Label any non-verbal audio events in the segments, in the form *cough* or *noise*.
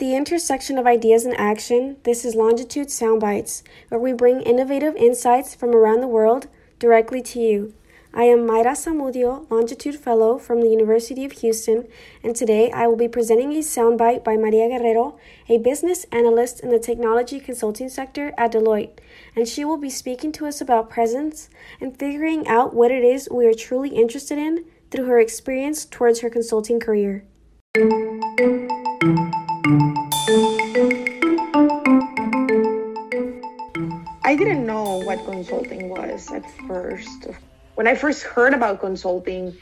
the intersection of ideas and action, this is Longitude Soundbites, where we bring innovative insights from around the world directly to you. I am Mayra Samudio, Longitude Fellow from the University of Houston, and today I will be presenting a soundbite by Maria Guerrero, a business analyst in the technology consulting sector at Deloitte, and she will be speaking to us about presence and figuring out what it is we are truly interested in through her experience towards her consulting career. I didn't know what consulting was at first. When I first heard about consulting,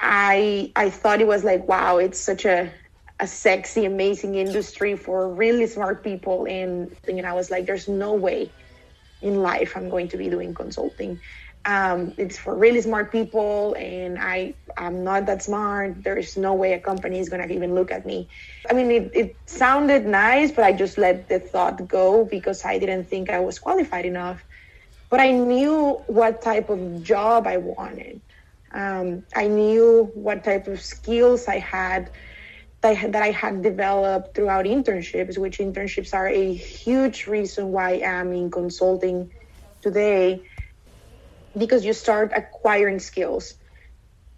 I I thought it was like, wow, it's such a a sexy, amazing industry for really smart people. And, and I was like, there's no way in life I'm going to be doing consulting. Um, it's for really smart people, and I I'm not that smart. There's no way a company is gonna even look at me. I mean, it, it sounded nice, but I just let the thought go because I didn't think I was qualified enough. But I knew what type of job I wanted. Um, I knew what type of skills I had that, that I had developed throughout internships, which internships are a huge reason why I'm in consulting today because you start acquiring skills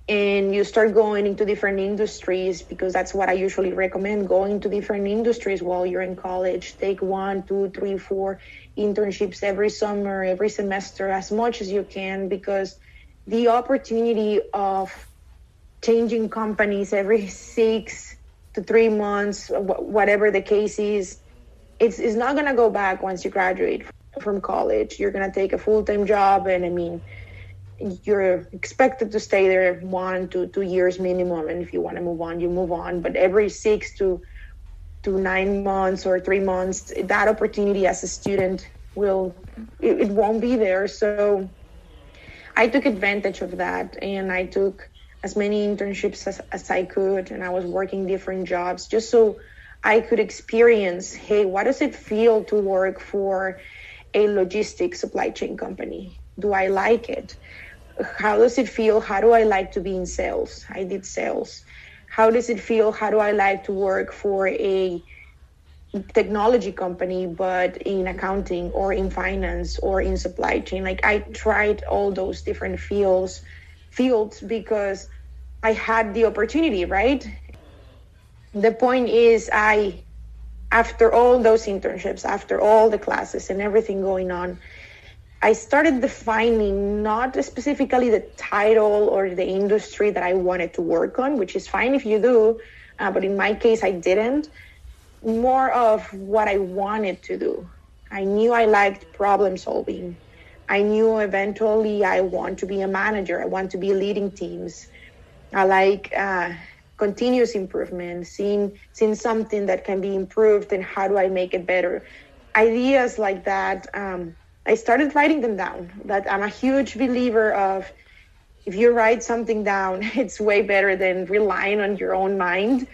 and you start going into different industries because that's what I usually recommend going to different industries while you're in college. Take one, two, three, four internships every summer, every semester, as much as you can because the opportunity of changing companies every *laughs* six to three months, whatever the case is, it's, it's not going to go back once you graduate from college. You're going to take a full time job, and I mean, you're expected to stay there one to two years minimum. And if you want to move on, you move on. But every six to to nine months or three months, that opportunity as a student will it, it won't be there. So I took advantage of that, and I took as many internships as, as I could, and I was working different jobs just so I could experience hey, what does it feel to work for a logistics supply chain company? Do I like it? How does it feel? How do I like to be in sales? I did sales. How does it feel? How do I like to work for a technology company, but in accounting or in finance or in supply chain? Like I tried all those different fields fields because I had the opportunity, right? The point is I after all those internships, after all the classes and everything going on, I started defining not specifically the title or the industry that I wanted to work on, which is fine if you do, uh, but in my case, I didn't. More of what I wanted to do. I knew I liked problem solving. I knew eventually I want to be a manager. I want to be leading teams. I like uh, continuous improvement, seeing seeing something that can be improved and how do I make it better. Ideas like that. Um, I started writing them down. That I'm a huge believer of. If you write something down, *laughs* it's way better than relying on your own mind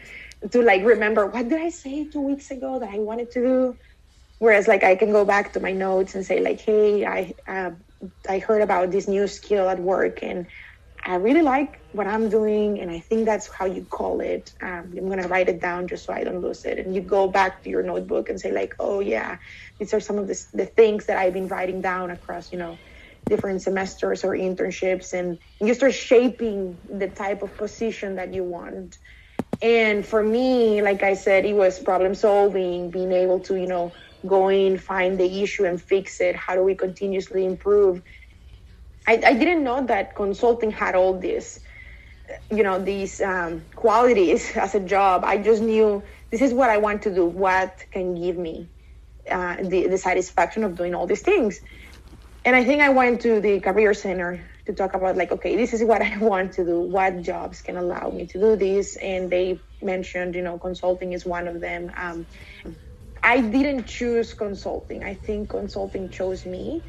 to like remember what did I say two weeks ago that I wanted to do. Whereas like I can go back to my notes and say like, hey, I uh, I heard about this new skill at work and I really like what I'm doing, and I think that's how you call it. Um, I'm gonna write it down just so I don't lose it. And you go back to your notebook and say like, oh yeah, these are some of the the things that I've been writing down across, you know, different semesters or internships, and you start shaping the type of position that you want. And for me, like I said, it was problem solving, being able to, you know, go in, find the issue and fix it. How do we continuously improve? I, I didn't know that consulting had all this, you know, these um, qualities *laughs* as a job. I just knew this is what I want to do. What can give me uh, the, the satisfaction of doing all these things? And I think I went to the career center to talk about like, okay, this is what *laughs* I want to do. What jobs can allow me to do this? And they mentioned, you know, consulting is one of them. Um, I didn't choose consulting. I think consulting chose me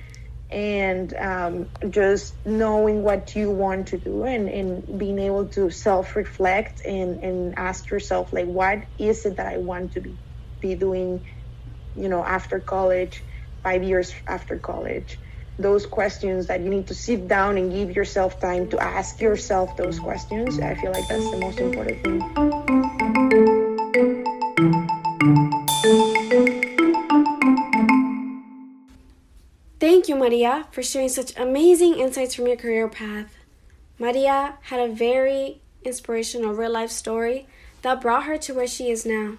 and um, just knowing what you want to do and, and being able to self-reflect and, and ask yourself like what is it that i want to be, be doing you know after college five years after college? Those questions that you need to sit down and give yourself time to ask yourself those questions i feel like that's the most important thing you, Maria, for sharing such amazing insights from your career path. Maria had a very inspirational real life story that brought her to where she is now.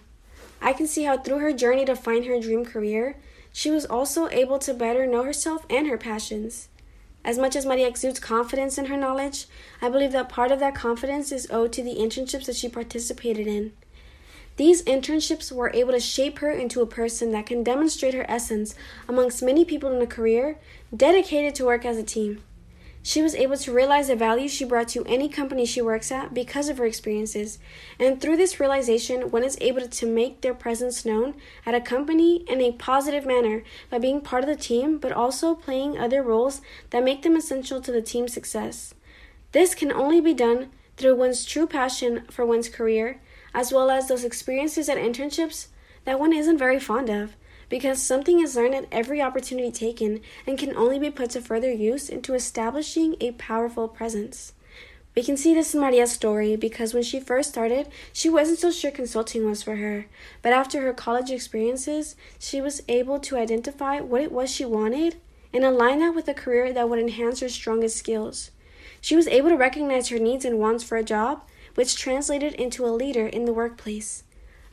I can see how through her journey to find her dream career, she was also able to better know herself and her passions. As much as Maria exudes confidence in her knowledge, I believe that part of that confidence is owed to the internships that she participated in. These internships were able to shape her into a person that can demonstrate her essence amongst many people in a career dedicated to work as a team. She was able to realize the value she brought to any company she works at because of her experiences, and through this realization, one is able to make their presence known at a company in a positive manner by being part of the team, but also playing other roles that make them essential to the team's success. This can only be done through one's true passion for one's career, as well as those experiences at internships that one isn't very fond of because something is learned at every opportunity taken and can only be put to further use into establishing a powerful presence. We can see this in Maria's story because when she first started, she wasn't so sure consulting was for her. But after her college experiences, she was able to identify what it was she wanted and align that with a career that would enhance her strongest skills. She was able to recognize her needs and wants for a job, which translated into a leader in the workplace.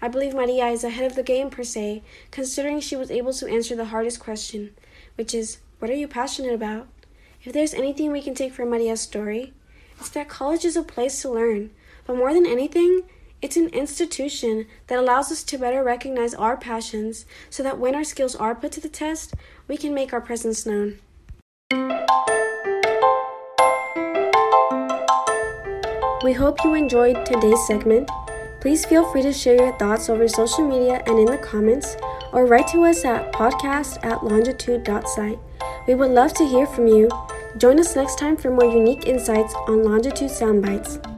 I believe Maria is ahead of the game per se, considering she was able to answer the hardest question, which is, what are you passionate about? If there's anything we can take from Maria's story, it's that college is a place to learn, but more than anything, it's an institution that allows us to better recognize our passions so that when our skills are put to the test, we can make our presence known. We hope you enjoyed today's segment. Please feel free to share your thoughts over social media and in the comments, or write to us at podcast at longitude.site. We would love to hear from you. Join us next time for more unique insights on Longitude Soundbites.